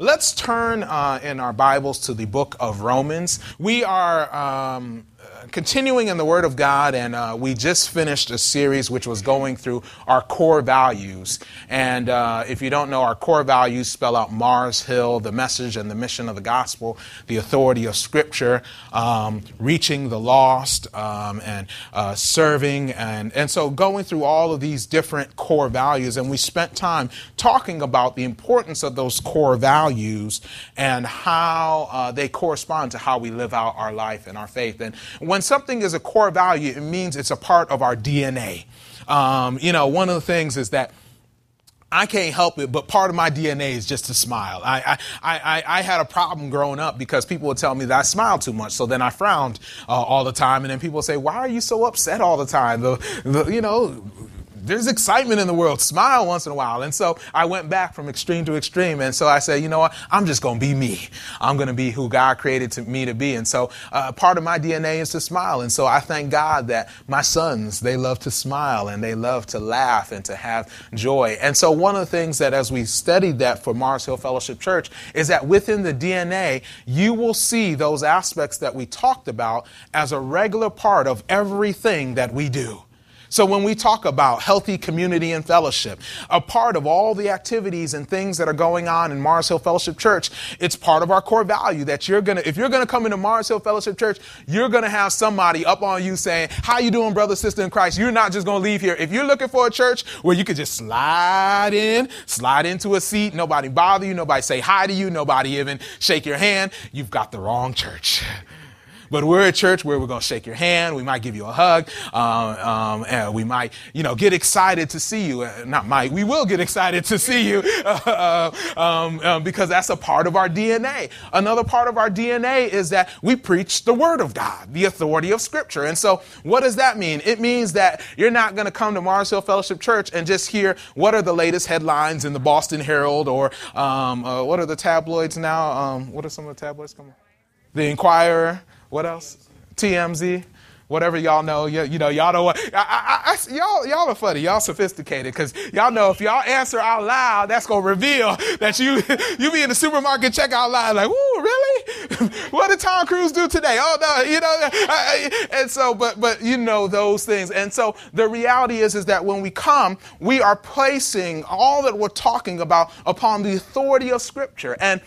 Let's turn uh, in our Bibles to the book of Romans. We are um, continuing in the Word of God, and uh, we just finished a series which was going through our core values. And uh, if you don't know, our core values spell out Mars Hill, the message and the mission of the gospel, the authority of Scripture, um, reaching the lost, um, and uh, serving. And, and so going through all of these different core values, and we spent time talking about the importance of those core values and how uh, they correspond to how we live out our life and our faith. And when something is a core value, it means it's a part of our DNA. Um, you know, one of the things is that I can't help it, but part of my DNA is just to smile. I, I, I, I, had a problem growing up because people would tell me that I smiled too much. So then I frowned uh, all the time. And then people would say, why are you so upset all the time? The, the, you know, there's excitement in the world. Smile once in a while. And so I went back from extreme to extreme. And so I said, you know what? I'm just going to be me. I'm going to be who God created to, me to be. And so uh, part of my DNA is to smile. And so I thank God that my sons, they love to smile and they love to laugh and to have joy. And so one of the things that as we studied that for Mars Hill Fellowship Church is that within the DNA, you will see those aspects that we talked about as a regular part of everything that we do. So when we talk about healthy community and fellowship, a part of all the activities and things that are going on in Mars Hill Fellowship Church, it's part of our core value that you're gonna, if you're gonna come into Mars Hill Fellowship Church, you're gonna have somebody up on you saying, how you doing, brother, sister in Christ? You're not just gonna leave here. If you're looking for a church where you could just slide in, slide into a seat, nobody bother you, nobody say hi to you, nobody even shake your hand, you've got the wrong church. But we're a church where we're going to shake your hand. We might give you a hug. Um, um, and we might, you know, get excited to see you. Uh, not might, we will get excited to see you uh, um, um, because that's a part of our DNA. Another part of our DNA is that we preach the Word of God, the authority of Scripture. And so, what does that mean? It means that you're not going to come to Mars Hill Fellowship Church and just hear what are the latest headlines in the Boston Herald or um, uh, what are the tabloids now? Um, what are some of the tabloids coming? The Enquirer. What else? TMZ whatever y'all know, you, you know, y'all know what, I, I, I, y'all, y'all are funny, y'all sophisticated, because y'all know if y'all answer out loud, that's gonna reveal that you, you be in the supermarket check out loud, like, ooh, really? what did Tom Cruise do today? Oh no, you know, and so, but, but you know those things, and so the reality is, is that when we come, we are placing all that we're talking about upon the authority of Scripture, and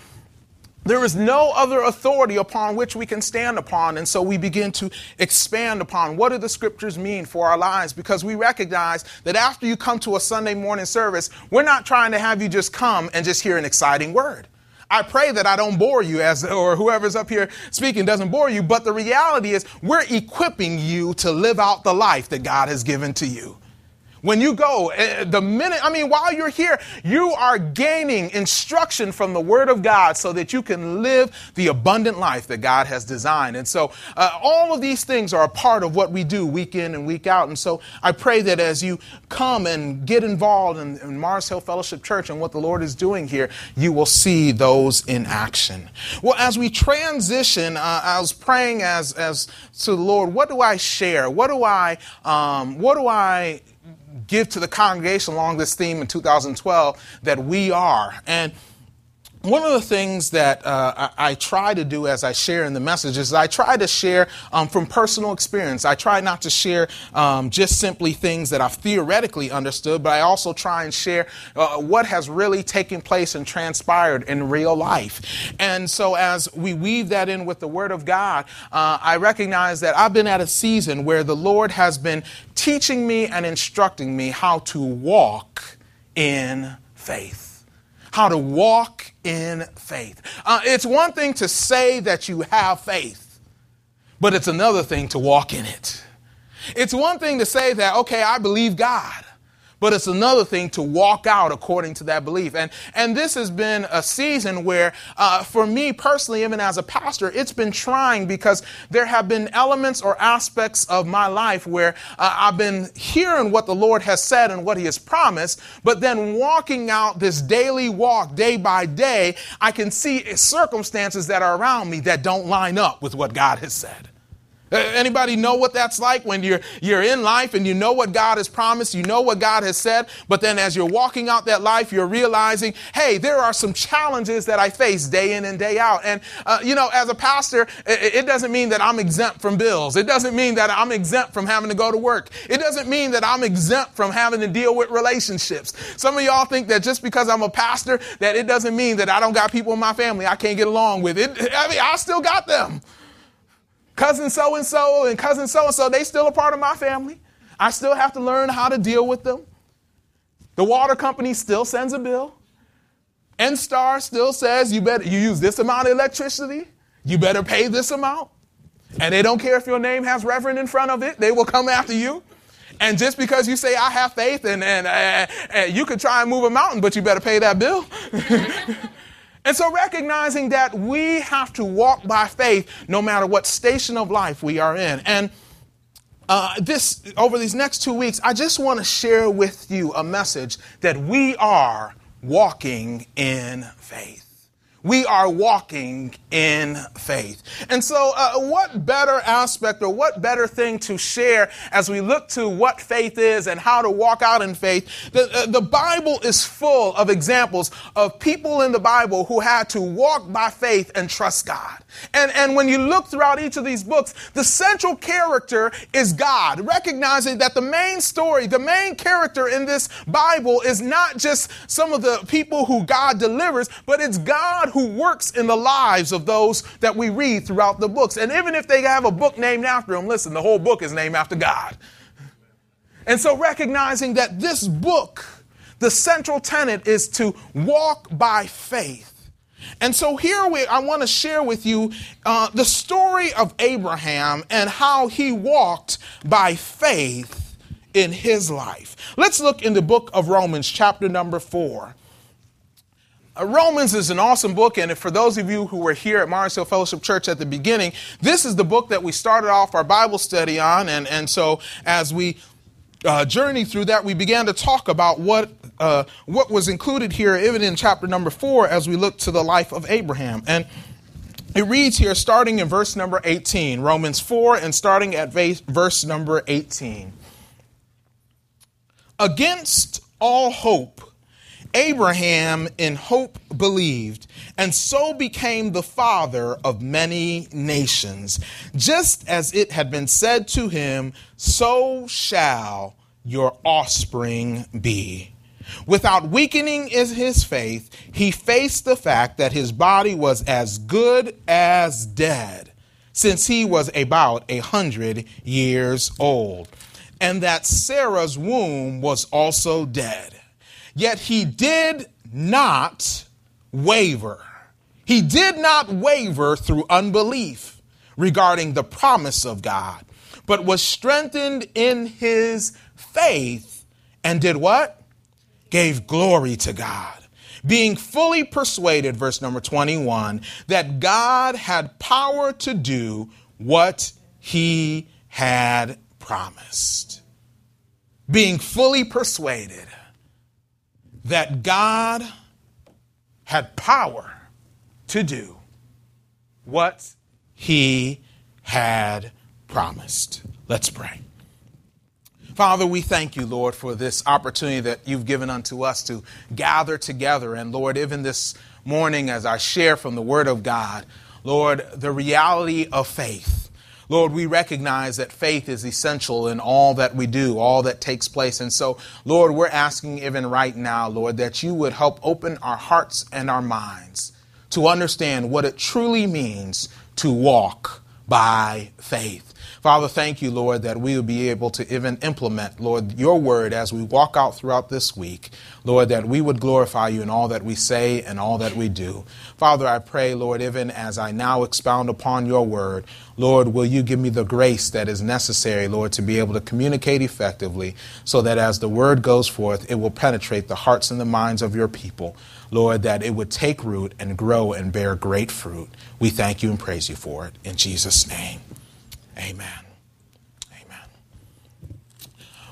there is no other authority upon which we can stand upon. And so we begin to expand upon what do the scriptures mean for our lives because we recognize that after you come to a Sunday morning service, we're not trying to have you just come and just hear an exciting word. I pray that I don't bore you as, or whoever's up here speaking doesn't bore you. But the reality is we're equipping you to live out the life that God has given to you. When you go, eh, the minute, I mean, while you're here, you are gaining instruction from the Word of God so that you can live the abundant life that God has designed. And so, uh, all of these things are a part of what we do week in and week out. And so, I pray that as you come and get involved in, in Mars Hill Fellowship Church and what the Lord is doing here, you will see those in action. Well, as we transition, uh, I was praying as, as to the Lord, what do I share? What do I, um, what do I, give to the congregation along this theme in 2012 that we are. And one of the things that uh, I, I, try to do as I share in the message is I try to share um, from personal experience. I try not to share um, just simply things that I've theoretically understood, but I also try and share uh, what has really taken place and transpired in real life. And so as we weave that in with the Word of God, uh, I recognize that I've been at a season where the Lord has been teaching me and instructing me how to walk in faith how to walk in faith. Uh, it's one thing to say that you have faith, but it's another thing to walk in it. It's one thing to say that, okay, I believe God. But it's another thing to walk out according to that belief. And, and this has been a season where, uh, for me personally, even as a pastor, it's been trying because there have been elements or aspects of my life where uh, I've been hearing what the Lord has said and what He has promised, but then walking out this daily walk day by day, I can see circumstances that are around me that don't line up with what God has said. Anybody know what that's like when you're you're in life and you know what God has promised, you know what God has said, but then as you're walking out that life, you're realizing, hey, there are some challenges that I face day in and day out. And uh, you know, as a pastor, it, it doesn't mean that I'm exempt from bills. It doesn't mean that I'm exempt from having to go to work. It doesn't mean that I'm exempt from having to deal with relationships. Some of y'all think that just because I'm a pastor, that it doesn't mean that I don't got people in my family I can't get along with. It, I mean, I still got them cousin so and so and cousin so and so, they still a part of my family. I still have to learn how to deal with them. The water company still sends a bill. NSTAR still says you better you use this amount of electricity, you better pay this amount. And they don't care if your name has Reverend in front of it, they will come after you. And just because you say I have faith and, and, uh, uh, you could try and move a mountain, but you better pay that bill. And so recognizing that we have to walk by faith no matter what station of life we are in. And uh, this over these next two weeks, I just want to share with you a message that we are walking in faith. We are walking in faith. And so, uh, what better aspect or what better thing to share as we look to what faith is and how to walk out in faith? The, uh, the Bible is full of examples of people in the Bible who had to walk by faith and trust God. And, and when you look throughout each of these books, the central character is God, recognizing that the main story, the main character in this Bible is not just some of the people who God delivers, but it's God who works in the lives of those that we read throughout the books. And even if they have a book named after him, listen, the whole book is named after God. And so recognizing that this book, the central tenet is to walk by faith and so here we, I want to share with you uh, the story of Abraham and how he walked by faith in his life. Let's look in the book of Romans, chapter number four. Uh, Romans is an awesome book, and for those of you who were here at Mars Hill Fellowship Church at the beginning, this is the book that we started off our Bible study on. And, and so as we uh, journey through that, we began to talk about what uh, what was included here, even in chapter number four, as we look to the life of Abraham. And it reads here, starting in verse number 18, Romans 4, and starting at verse number 18. Against all hope, Abraham in hope believed, and so became the father of many nations. Just as it had been said to him, so shall your offspring be. Without weakening in his faith, he faced the fact that his body was as good as dead, since he was about a hundred years old, and that Sarah's womb was also dead. Yet he did not waver. He did not waver through unbelief regarding the promise of God, but was strengthened in his faith and did what? Gave glory to God. Being fully persuaded, verse number 21, that God had power to do what he had promised. Being fully persuaded that God had power to do what he had promised. Let's pray. Father, we thank you, Lord, for this opportunity that you've given unto us to gather together. And Lord, even this morning, as I share from the Word of God, Lord, the reality of faith. Lord, we recognize that faith is essential in all that we do, all that takes place. And so, Lord, we're asking even right now, Lord, that you would help open our hearts and our minds to understand what it truly means to walk by faith. Father, thank you, Lord, that we will be able to even implement, Lord, your word as we walk out throughout this week. Lord, that we would glorify you in all that we say and all that we do. Father, I pray, Lord, even as I now expound upon your word, Lord, will you give me the grace that is necessary, Lord, to be able to communicate effectively so that as the word goes forth, it will penetrate the hearts and the minds of your people. Lord, that it would take root and grow and bear great fruit. We thank you and praise you for it. In Jesus' name. Amen.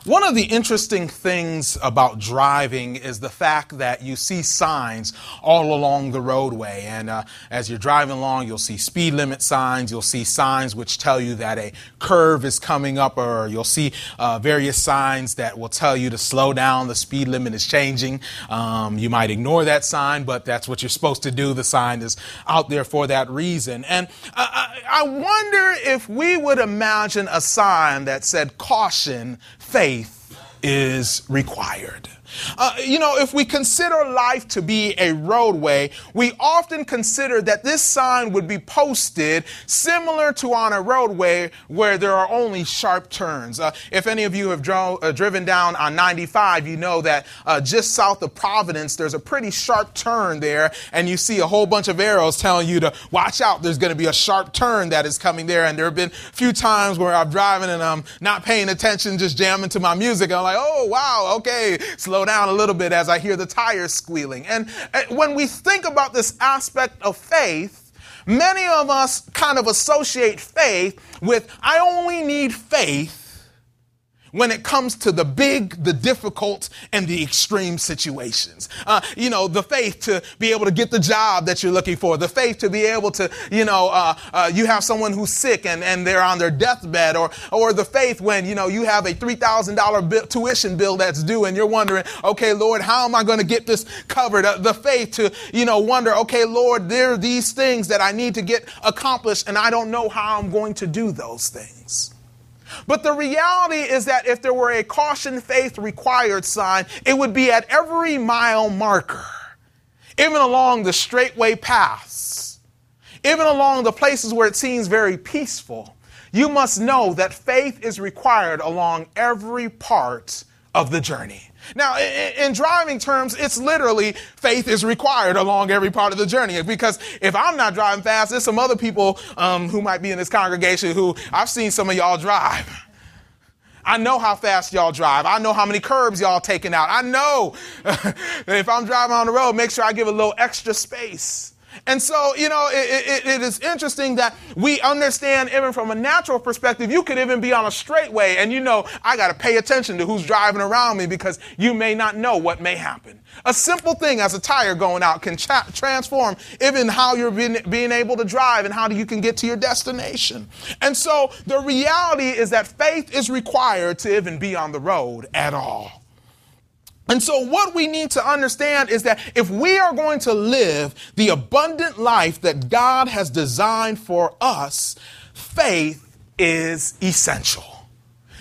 One of the interesting things about driving is the fact that you see signs all along the roadway. And uh, as you're driving along, you'll see speed limit signs. You'll see signs which tell you that a curve is coming up, or you'll see uh, various signs that will tell you to slow down. The speed limit is changing. Um, you might ignore that sign, but that's what you're supposed to do. The sign is out there for that reason. And I, I wonder if we would imagine a sign that said caution, faith is required. Uh, you know, if we consider life to be a roadway, we often consider that this sign would be posted similar to on a roadway where there are only sharp turns. Uh, if any of you have dro- uh, driven down on 95, you know that uh, just south of Providence, there's a pretty sharp turn there, and you see a whole bunch of arrows telling you to watch out. There's going to be a sharp turn that is coming there. And there have been a few times where I'm driving and I'm not paying attention, just jamming to my music. And I'm like, oh, wow, okay, slow down a little bit as I hear the tires squealing. And uh, when we think about this aspect of faith, many of us kind of associate faith with, I only need faith when it comes to the big, the difficult, and the extreme situations. Uh, you know, the faith to be able to get the job that you're looking for, the faith to be able to, you know, uh, uh, you have someone who's sick and, and they're on their deathbed, or, or the faith when, you know, you have a $3,000 bill, tuition bill that's due and you're wondering, okay, Lord, how am I going to get this covered? Uh, the faith to, you know, wonder, okay, Lord, there are these things that I need to get accomplished and I don't know how I'm going to do those things. But the reality is that if there were a caution faith required sign, it would be at every mile marker, even along the straightway paths, even along the places where it seems very peaceful. You must know that faith is required along every part of the journey. Now, in, driving terms, it's literally faith is required along every part of the journey. Because if I'm not driving fast, there's some other people um, who might be in this congregation who I've seen some of y'all drive. I know how fast y'all drive. I know how many curbs y'all taking out. I know if I'm driving on the road, make sure I give a little extra space. And so, you know, it, it, it is interesting that we understand even from a natural perspective, you could even be on a straightway and you know, I got to pay attention to who's driving around me because you may not know what may happen. A simple thing as a tire going out can tra- transform even how you're being, being able to drive and how you can get to your destination. And so the reality is that faith is required to even be on the road at all. And so, what we need to understand is that if we are going to live the abundant life that God has designed for us, faith is essential.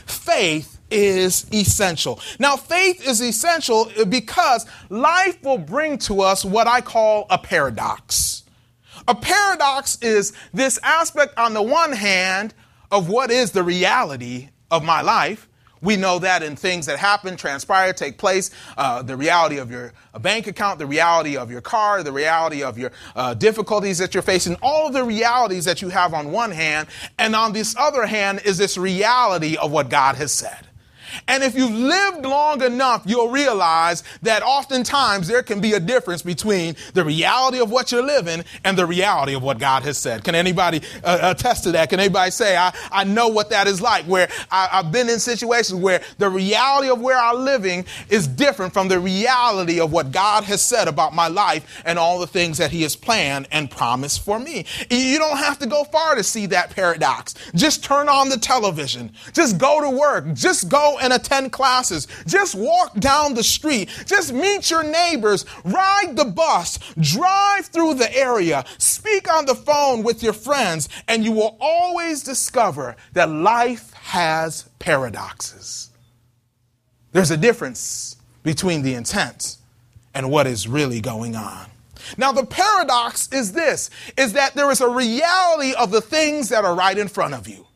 Faith is essential. Now, faith is essential because life will bring to us what I call a paradox. A paradox is this aspect, on the one hand, of what is the reality of my life we know that in things that happen, transpire, take place, uh, the reality of your bank account, the reality of your car, the reality of your uh, difficulties that you're facing, all the realities that you have on one hand, and on this other hand is this reality of what God has said. And if you've lived long enough, you'll realize that oftentimes there can be a difference between the reality of what you're living and the reality of what God has said. Can anybody uh, attest to that? Can anybody say, I, I know what that is like, where I, I've been in situations where the reality of where I'm living is different from the reality of what God has said about my life and all the things that He has planned and promised for me. You don't have to go far to see that paradox. Just turn on the television. Just go to work. Just go and attend classes. Just walk down the street. Just meet your neighbors. Ride the bus. Drive through the area. Speak on the phone with your friends. And you will always discover that life has paradoxes. There's a difference between the intent and what is really going on. Now, the paradox is this, is that there is a reality of the things that are right in front of you.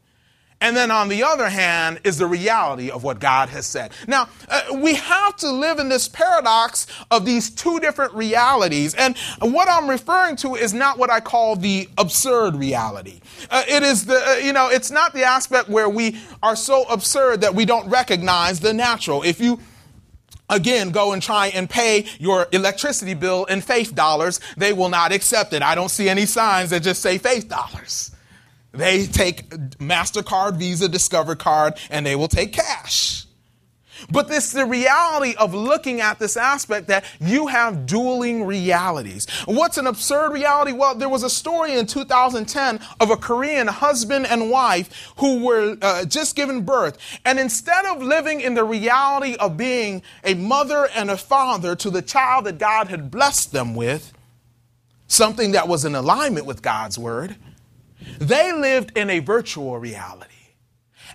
And then on the other hand is the reality of what God has said. Now, uh, we have to live in this paradox of these two different realities. And what I'm referring to is not what I call the absurd reality. Uh, it is the, uh, you know, it's not the aspect where we are so absurd that we don't recognize the natural. If you again go and try and pay your electricity bill in faith dollars, they will not accept it. I don't see any signs that just say faith dollars. They take MasterCard, Visa, Discover card, and they will take cash. But it's the reality of looking at this aspect that you have dueling realities. What's an absurd reality? Well, there was a story in 2010 of a Korean husband and wife who were uh, just given birth. And instead of living in the reality of being a mother and a father to the child that God had blessed them with, something that was in alignment with God's word, they lived in a virtual reality.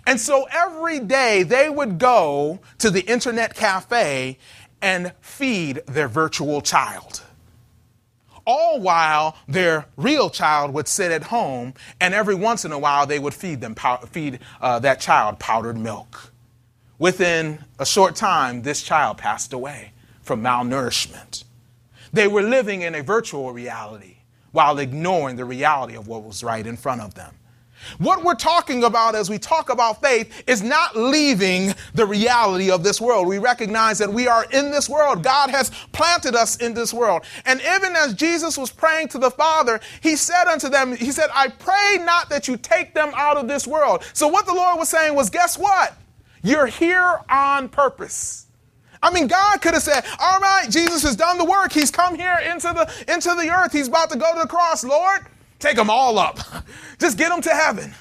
And so every day they would go to the internet cafe and feed their virtual child. All while their real child would sit at home, and every once in a while they would feed them feed uh, that child powdered milk. Within a short time, this child passed away from malnourishment. They were living in a virtual reality while ignoring the reality of what was right in front of them. What we're talking about as we talk about faith is not leaving the reality of this world. We recognize that we are in this world. God has planted us in this world. And even as Jesus was praying to the Father, he said unto them, He said, I pray not that you take them out of this world. So what the Lord was saying was, guess what? You're here on purpose. I mean, God could have said, all right, Jesus has done the work. He's come here into the, into the earth. He's about to go to the cross. Lord, Take them all up. Just get them to heaven.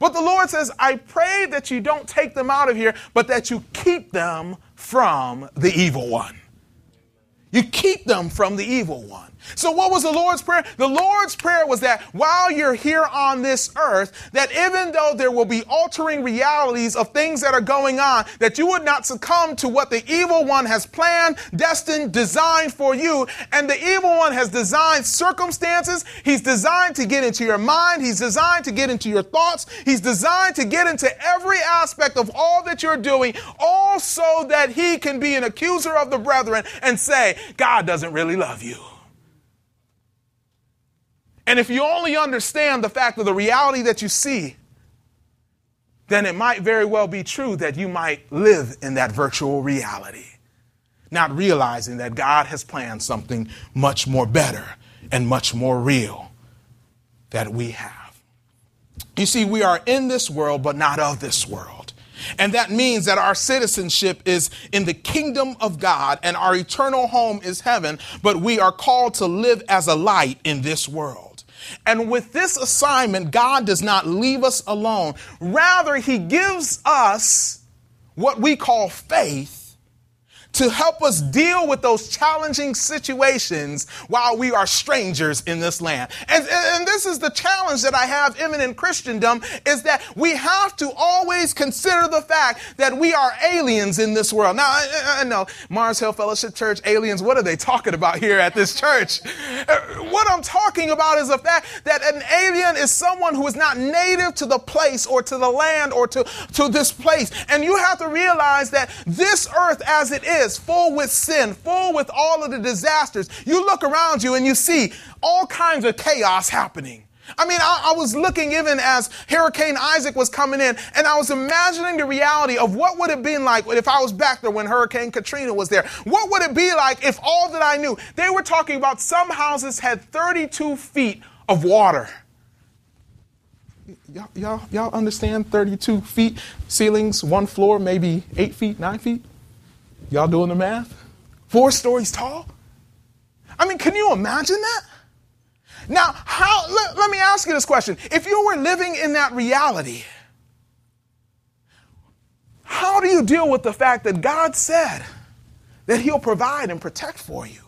But the Lord says, I pray that you don't take them out of here, but that you keep them from the evil one. You keep them from the evil one. So what was the Lord's prayer? The Lord's prayer was that while you're here on this earth, that even though there will be altering realities of things that are going on, that you would not succumb to what the evil one has planned, destined, designed for you. And the evil one has designed circumstances. He's designed to get into your mind. He's designed to get into your thoughts. He's designed to get into every aspect of all that you're doing, all so that he can be an accuser of the brethren and say, God doesn't really love you. And if you only understand the fact of the reality that you see, then it might very well be true that you might live in that virtual reality, not realizing that God has planned something much more better and much more real that we have. You see, we are in this world, but not of this world. And that means that our citizenship is in the kingdom of God and our eternal home is heaven, but we are called to live as a light in this world. And with this assignment, God does not leave us alone. Rather, He gives us what we call faith to help us deal with those challenging situations while we are strangers in this land. And, and, this is the challenge that I have even in Christendom is that we have to always consider the fact that we are aliens in this world. Now, I, I know Mars Hill Fellowship Church, aliens, what are they talking about here at this church? Uh, what I'm talking about is the fact that an alien is someone who is not native to the place or to the land or to, to this place. And you have to realize that this earth as it is, full with sin, full with all of the disasters. You look around you and you see all kinds of chaos happening. I mean, I, I, was looking even as Hurricane Isaac was coming in, and I was imagining the reality of what would it been like if I was back there when Hurricane Katrina was there. What would it be like if all that I knew? They were talking about some houses had 32 feet of water. Y'all, y'all, y'all understand 32 feet ceilings, one floor, maybe eight feet, nine feet? Y'all doing the math? Four stories tall? I mean, can you imagine that? Now, how, let, let me ask you this question. If you were living in that reality, how do you deal with the fact that God said that He'll provide and protect for you?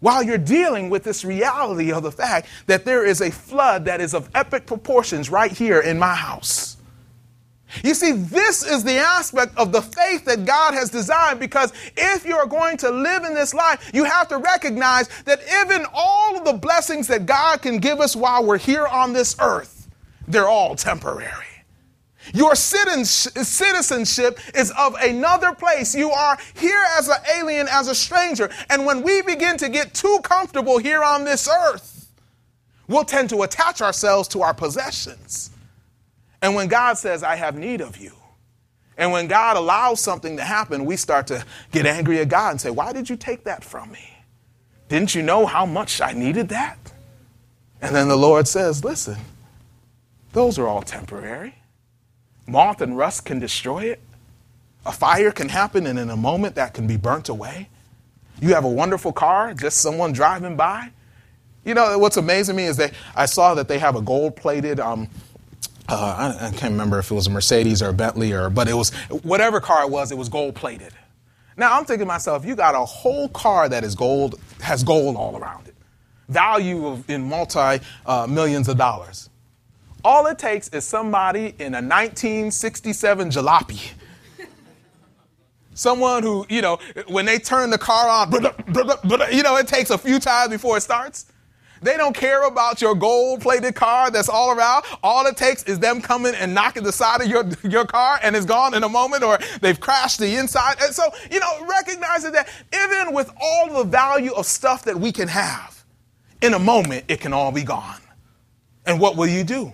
While you're dealing with this reality of the fact that there is a flood that is of epic proportions right here in my house. You see, this is the aspect of the faith that God has designed because if you're going to live in this life, you have to recognize that even all of the blessings that God can give us while we're here on this earth, they're all temporary. Your citizenship is of another place. You are here as an alien, as a stranger. And when we begin to get too comfortable here on this earth, we'll tend to attach ourselves to our possessions. And when God says, I have need of you, and when God allows something to happen, we start to get angry at God and say, Why did you take that from me? Didn't you know how much I needed that? And then the Lord says, Listen, those are all temporary. Moth and rust can destroy it. a fire can happen and in a moment that can be burnt away. You have a wonderful car, just someone driving by. You know, what's amazing me is that I saw that they have a gold plated, um, uh, I, I, can't remember if it was a Mercedes or a Bentley or, but it was whatever car it was, it was gold plated. Now I'm thinking to myself, you got a whole car that is gold, has gold all around it, value of, in multi uh, millions of dollars. All it takes is somebody in a 1967 jalopy. Someone who, you know, when they turn the car on, you know, it takes a few times before it starts. They don't care about your gold plated car that's all around. All it takes is them coming and knocking the side of your, your car and it's gone in a moment or they've crashed the inside. And so, you know, recognizing that even with all the value of stuff that we can have, in a moment it can all be gone. And what will you do?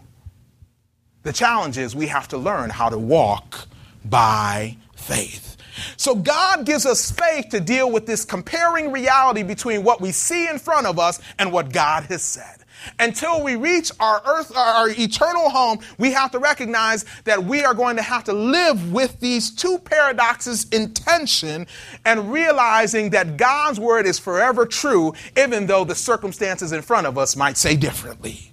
The challenge is we have to learn how to walk by faith. So God gives us faith to deal with this comparing reality between what we see in front of us and what God has said. Until we reach our earth, our eternal home, we have to recognize that we are going to have to live with these two paradoxes in tension and realizing that God's word is forever true, even though the circumstances in front of us might say differently.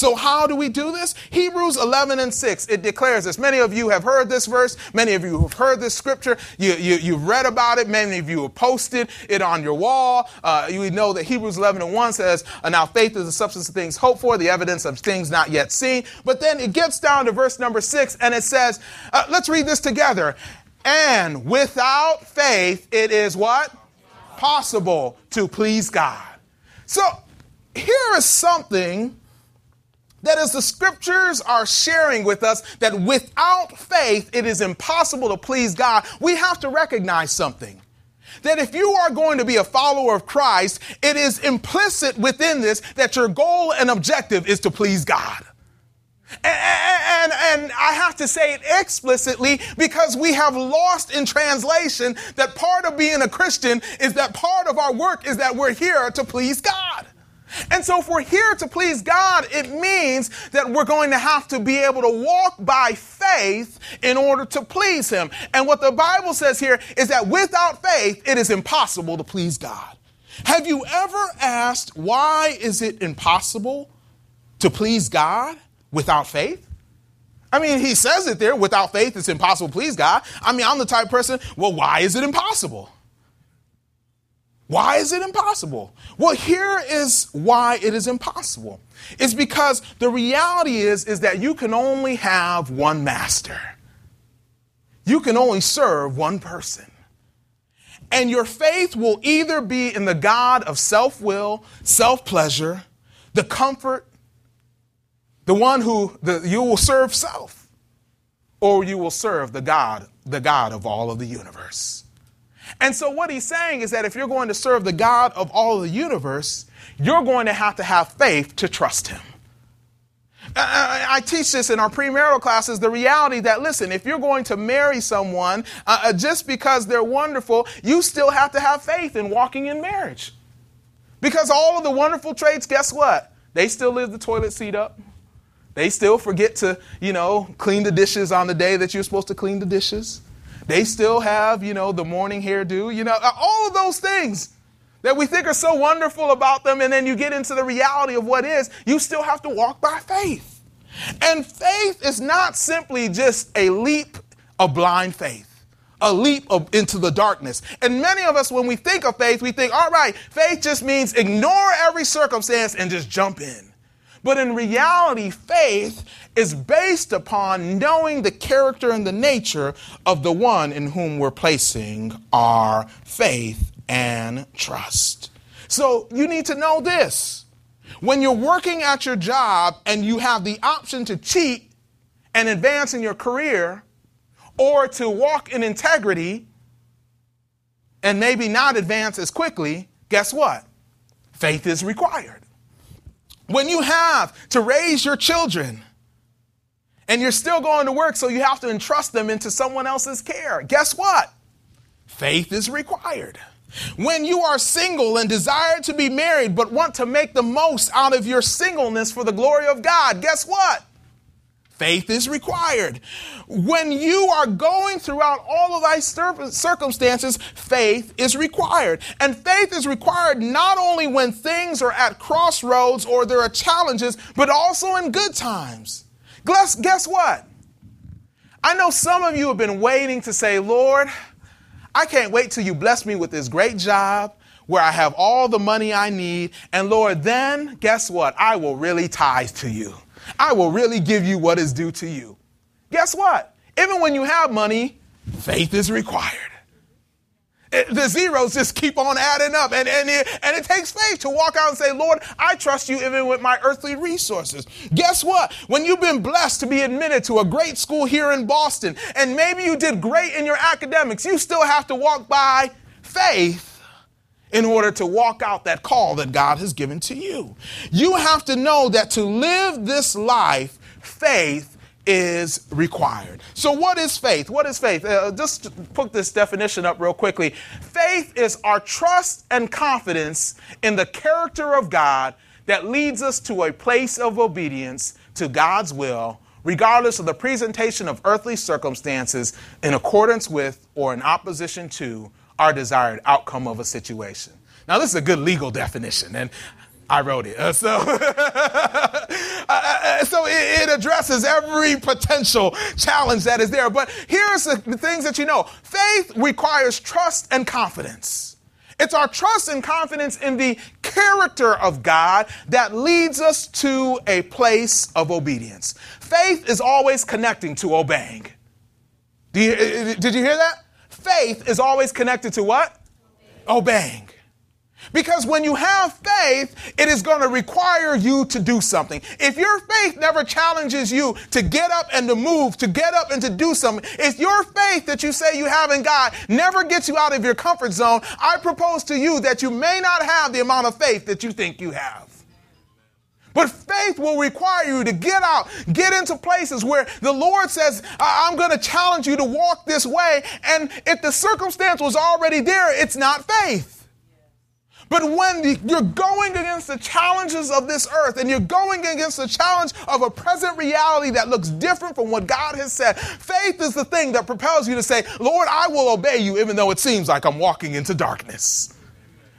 So, how do we do this? Hebrews 11 and 6, it declares this. Many of you have heard this verse. Many of you have heard this scripture. You, you, you've read about it. Many of you have posted it on your wall. Uh, you know that Hebrews 11 and 1 says, Now faith is the substance of things hoped for, the evidence of things not yet seen. But then it gets down to verse number 6 and it says, uh, Let's read this together. And without faith, it is what? Possible to please God. So, here is something that as the scriptures are sharing with us that without faith it is impossible to please God, we have to recognize something. That if you are going to be a follower of Christ, it is implicit within this that your goal and objective is to please God. And, and, and, I have to say it explicitly because we have lost in translation that part of being a Christian is that part of our work is that we're here to please God. And so, if we're here to please God, it means that we're going to have to be able to walk by faith in order to please Him. And what the Bible says here is that without faith, it is impossible to please God. Have you ever asked, why is it impossible to please God without faith? I mean, he says it there without faith, it's impossible to please God. I mean, I'm the type person, well, why is it impossible? Why is it impossible? Well, here is why it is impossible. It's because the reality is, is that you can only have one master. You can only serve one person. And your faith will either be in the God of self will, self pleasure, the comfort, the one who the, you will serve self, or you will serve the God, the God of all of the universe. And so, what he's saying is that if you're going to serve the God of all the universe, you're going to have to have faith to trust him. I teach this in our premarital classes the reality that, listen, if you're going to marry someone uh, uh, just because they're wonderful, you still have to have faith in walking in marriage. Because all of the wonderful traits, guess what? They still leave the toilet seat up. They still forget to, you know, clean the dishes on the day that you're supposed to clean the dishes. They still have, you know, the morning hairdo, you know, uh, all of those things that we think are so wonderful about them. And then you get into the reality of what is, you still have to walk by faith. And faith is not simply just a leap of blind faith a leap of, into the darkness. And many of us, when we think of faith, we think, all right, faith just means ignore every circumstance and just jump in. But in reality, faith is based upon knowing the character and the nature of the one in whom we're placing our faith and trust. So you need to know this. When you're working at your job and you have the option to cheat and advance in your career, or to walk in integrity and maybe not advance as quickly, guess what? Faith is required. When you have to raise your children and you're still going to work, so you have to entrust them into someone else's care, guess what? Faith is required. When you are single and desire to be married, but want to make the most out of your singleness for the glory of God, guess what? Faith is required. When you are going throughout all of thy circumstances, faith is required. And faith is required not only when things are at crossroads or there are challenges, but also in good times. Guess, guess what? I know some of you have been waiting to say, Lord, I can't wait till you bless me with this great job where I have all the money I need. And Lord, then guess what? I will really tithe to you. I will really give you what is due to you. Guess what? Even when you have money, faith is required. It, the zeros just keep on adding up. And, and, it, and it takes faith to walk out and say, Lord, I trust you even with my earthly resources. Guess what? When you've been blessed to be admitted to a great school here in Boston, and maybe you did great in your academics, you still have to walk by faith in order to walk out that call that God has given to you. You have to know that to live this life, faith is required. So, what is faith? What is faith? Uh, just put this definition up real quickly. Faith is our trust and confidence in the character of God that leads us to a place of obedience to God's will, regardless of the presentation of earthly circumstances, in accordance with or in opposition to our desired outcome of a situation. Now, this is a good legal definition, and I wrote it. Uh, so, uh, uh, so it, it, addresses every potential challenge that is there. But here's the, things that you know faith requires trust and confidence. It's our trust and confidence in the character of God that leads us to a place of obedience. Faith is always connecting to obeying. You, did you hear that? Faith is always connected to what? Obeying. Because when you have faith, it is going to require you to do something. If your faith never challenges you to get up and to move, to get up and to do something, if your faith that you say you have in God never gets you out of your comfort zone, I propose to you that you may not have the amount of faith that you think you have. But faith will require you to get out, get into places where the Lord says, I'm going to challenge you to walk this way. And if the circumstance was already there, it's not faith. But when you're going against the challenges of this earth and you're going against the challenge of a present reality that looks different from what God has said, faith is the thing that propels you to say, Lord, I will obey you even though it seems like I'm walking into darkness.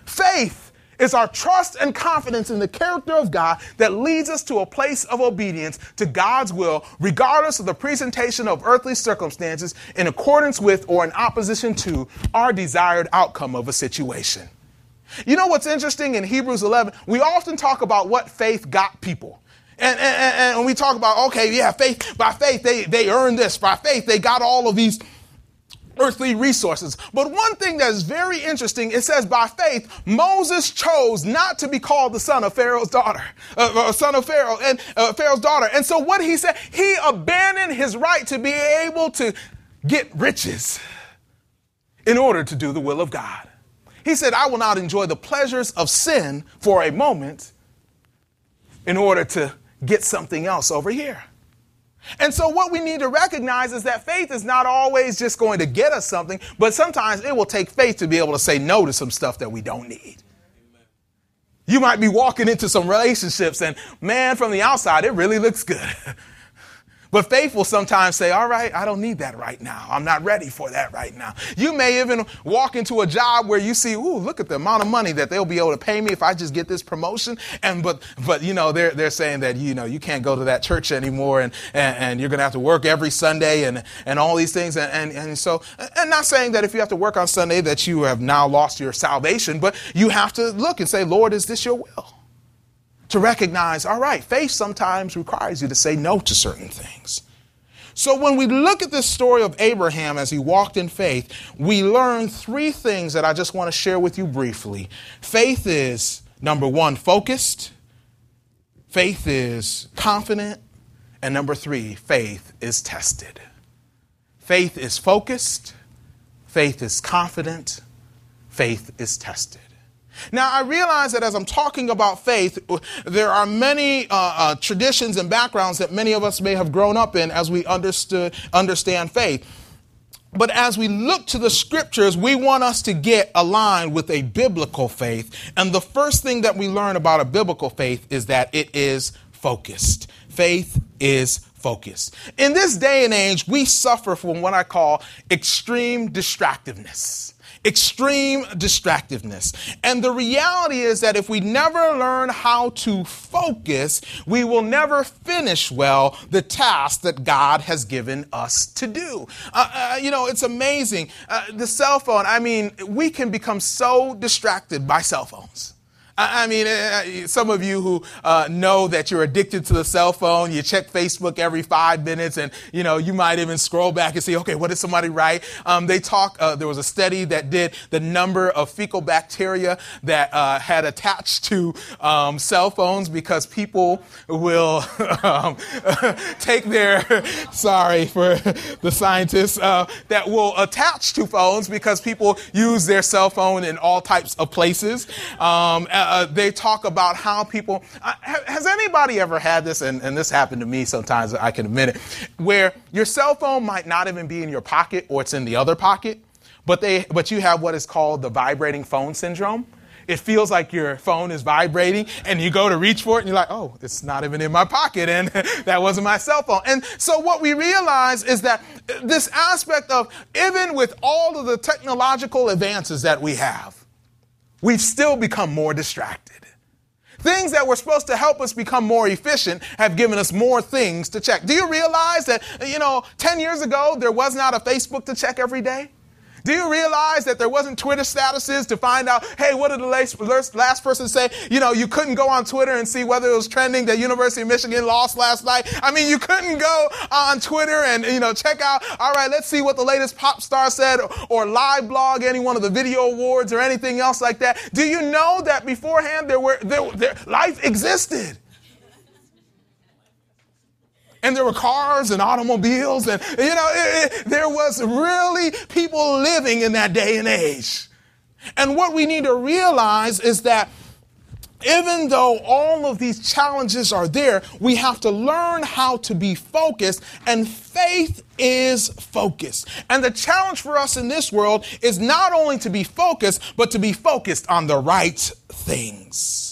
Faith it's our trust and confidence in the character of God that leads us to a place of obedience to God's will, regardless of the presentation of earthly circumstances, in accordance with or in opposition to our desired outcome of a situation. You know what's interesting in Hebrews 11? We often talk about what faith got people. And, and, and we talk about, okay, yeah, faith, by faith, they, they earned this. By faith, they got all of these earthly resources. But one thing that is very interesting, it says by faith, Moses chose not to be called the son of Pharaoh's daughter, uh, uh, son of Pharaoh and uh, Pharaoh's daughter. And so what he said, he abandoned his right to be able to get riches in order to do the will of God. He said, I will not enjoy the pleasures of sin for a moment in order to get something else over here. And so, what we need to recognize is that faith is not always just going to get us something, but sometimes it will take faith to be able to say no to some stuff that we don't need. You might be walking into some relationships, and man, from the outside, it really looks good. But faith will sometimes say, all right, I don't need that right now. I'm not ready for that right now. You may even walk into a job where you see, ooh, look at the amount of money that they'll be able to pay me if I just get this promotion. And, but, but, you know, they're, they're saying that, you know, you can't go to that church anymore and, and, and you're to have to work every Sunday and, and all these things. And, and, and so, and not saying that if you have to work on Sunday that you have now lost your salvation, but you have to look and say, Lord, is this your will? To recognize, all right, faith sometimes requires you to say no to certain things. So when we look at this story of Abraham as he walked in faith, we learn three things that I just want to share with you briefly. Faith is, number one, focused. Faith is confident. And number three, faith is tested. Faith is focused. Faith is confident. Faith is tested. Now, I realize that as I'm talking about faith, there are many uh, uh, traditions and backgrounds that many of us may have grown up in as we understood, understand faith. But as we look to the scriptures, we want us to get aligned with a biblical faith. And the first thing that we learn about a biblical faith is that it is focused. Faith is focused. In this day and age, we suffer from what I call extreme distractiveness. Extreme distractiveness. And the reality is that if we never learn how to focus, we will never finish well the task that God has given us to do. Uh, uh, you know, it's amazing. Uh, the cell phone, I mean, we can become so distracted by cell phones. I mean, uh, some of you who uh, know that you're addicted to the cell phone, you check Facebook every five minutes, and you know you might even scroll back and see, okay, what did somebody write? Um, they talk. Uh, there was a study that did the number of fecal bacteria that uh, had attached to um, cell phones because people will um, take their. sorry for the scientists uh, that will attach to phones because people use their cell phone in all types of places. Um, uh, they talk about how people. Uh, has anybody ever had this? And, and this happened to me sometimes, I can admit it, where your cell phone might not even be in your pocket or it's in the other pocket, but, they, but you have what is called the vibrating phone syndrome it feels like your phone is vibrating and you go to reach for it and you're like, oh, it's not even in my pocket and that wasn't my cell phone. And so what we realize is that this aspect of even with all of the technological advances that we have, we've still become more distracted. Things that were supposed to help us become more efficient have given us more things to check. Do you realize that, you know, 10 years ago, there was not a Facebook to check every day? Do you realize that there wasn't Twitter statuses to find out, hey, what did the last, last person say? You know, you couldn't go on Twitter and see whether it was trending that University of Michigan lost last night. I mean, you couldn't go on Twitter and, you know, check out, all right, let's see what the latest pop star said or live blog any one of the video awards or anything else like that. Do you know that beforehand there were, there, there life existed? And there were cars and automobiles and you know it, it, there was really people living in that day and age and what we need to realize is that even though all of these challenges are there, we have to learn how to be focused, and faith is focus. And the challenge for us in this world is not only to be focused, but to be focused on the right things.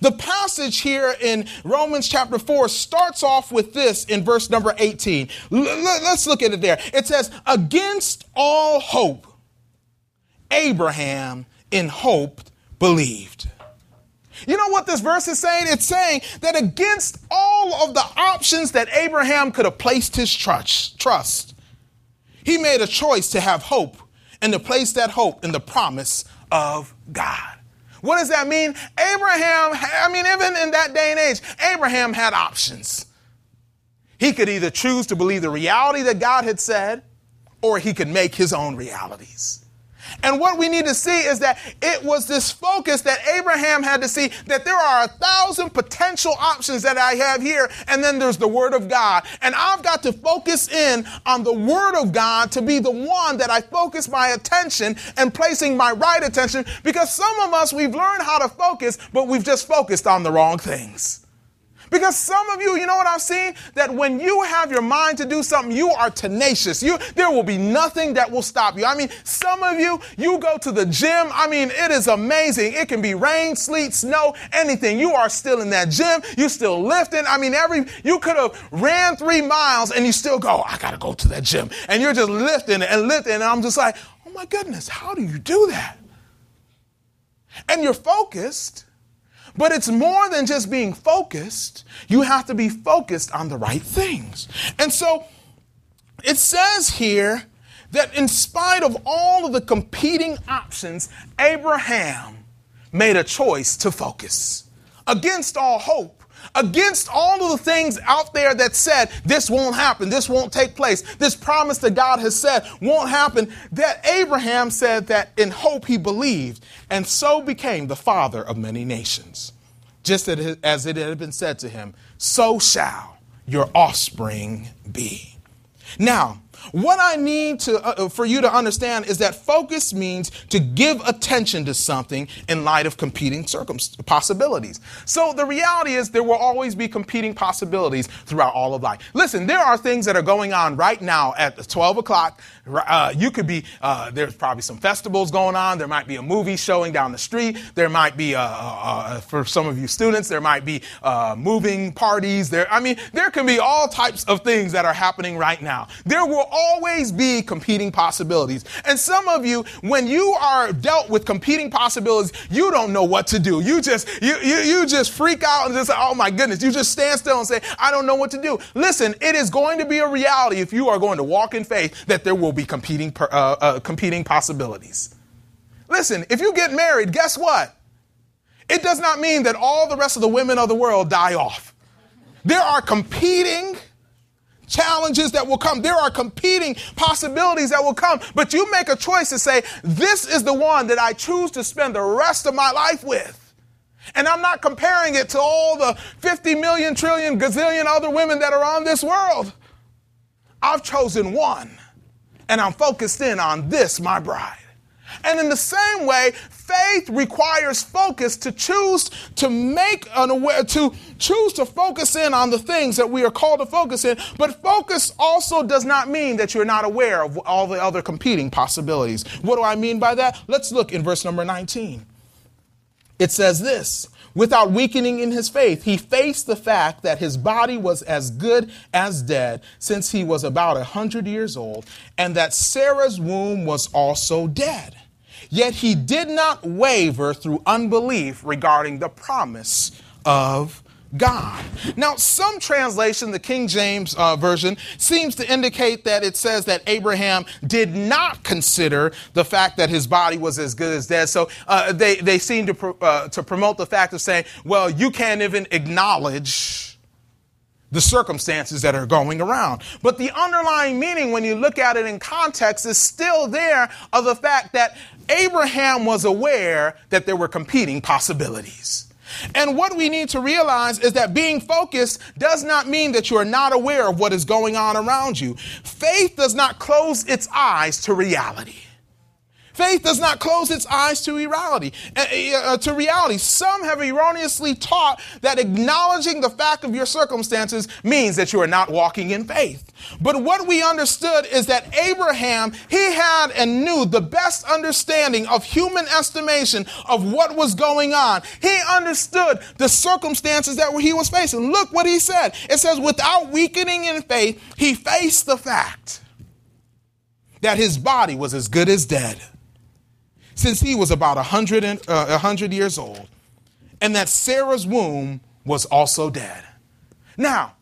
The passage here in Romans chapter 4 starts off with this in verse number 18. L- let's look at it there. It says, Against all hope, Abraham in hope believed. You know what this verse is saying? It's saying that against all of the options that Abraham could have placed his trust, trust, he made a choice to have hope and to place that hope in the promise of God. What does that mean? Abraham, I mean, even in that day and age, Abraham had options. He could either choose to believe the reality that God had said, or he could make his own realities. And what we need to see is that it was this focus that Abraham had to see that there are a thousand potential options that I have here, and then there's the Word of God. And I've got to focus in on the Word of God to be the one that I focus my attention and placing my right attention because some of us, we've learned how to focus, but we've just focused on the wrong things. Because some of you, you know what I've seen? That when you have your mind to do something, you are tenacious. You, there will be nothing that will stop you. I mean, some of you, you go to the gym. I mean, it is amazing. It can be rain, sleet, snow, anything. You are still in that gym. You still lifting. I mean, every, you could have ran three miles and you still go, I got to go to that gym. And you're just lifting and lifting. And I'm just like, oh my goodness, how do you do that? And you're focused but it's more than just being focused. You have to be focused on the right things. And so it says here that in spite of all of the competing options, Abraham made a choice to focus. Against all hope, against all of the things out there that said this won't happen, this won't take place, this promise that God has said won't happen, that Abraham said that in hope he believed, and so became the father of many nations. Just as it had been said to him, so shall your offspring be. Now, What I need to, uh, for you to understand is that focus means to give attention to something in light of competing circum- possibilities. So the reality is there will always be competing possibilities throughout all of life. Listen, there are things that are going on right now at 12 o'clock. Uh, you could be, uh, there's probably some festivals going on. There might be a movie showing down the street. There might be, uh, uh, uh, for some of you students, there might be moving parties. There, I mean, there can be all types of things that are happening right now. There will always be competing possibilities. And some of you, when you are dealt with competing possibilities, you don't know what to do. You just, you, you, you just freak out and just, say, oh my goodness, you just stand still and say, I don't know what to do. Listen, it is going to be a reality if you are going to walk in faith that there will be competing, uh, uh, competing possibilities. Listen, if you get married, guess what? It does not mean that all the rest of the women of the world die off. There are competing challenges that will come. There are competing possibilities that will come. But you make a choice to say, this is the one that I choose to spend the rest of my life with. And I'm not comparing it to all the 50 million, trillion, gazillion other women that are on this world. I've chosen one, and I'm focused in on this, my bride. And in the same way, faith requires focus to choose to make an aware, to choose to focus in on the things that we are called to focus in. But focus also does not mean that you're not aware of all the other competing possibilities. What do I mean by that? Let's look in verse number 19. It says this Without weakening in his faith, he faced the fact that his body was as good as dead since he was about a hundred years old, and that Sarah's womb was also dead. Yet he did not waver through unbelief regarding the promise of God. Now, some translation, the King James uh, Version, seems to indicate that it says that Abraham did not consider the fact that his body was as good as dead. So uh, they, they seem to, uh, to promote the fact of saying, well, you can't even acknowledge the circumstances that are going around. But the underlying meaning, when you look at it in context, is still there of the fact that Abraham was aware that there were competing possibilities. And what we need to realize is that being focused does not mean that you are not aware of what is going on around you. Faith does not close its eyes to reality. Faith does not close its eyes to reality. Uh, uh, to reality, some have erroneously taught that acknowledging the fact of your circumstances means that you are not walking in faith. But what we understood is that Abraham, he had and knew the best understanding of human estimation of what was going on. He understood the circumstances that he was facing. Look what he said. It says, without weakening in faith, he faced the fact that his body was as good as dead since he was about 100, and, uh, 100 years old, and that Sarah's womb was also dead. Now,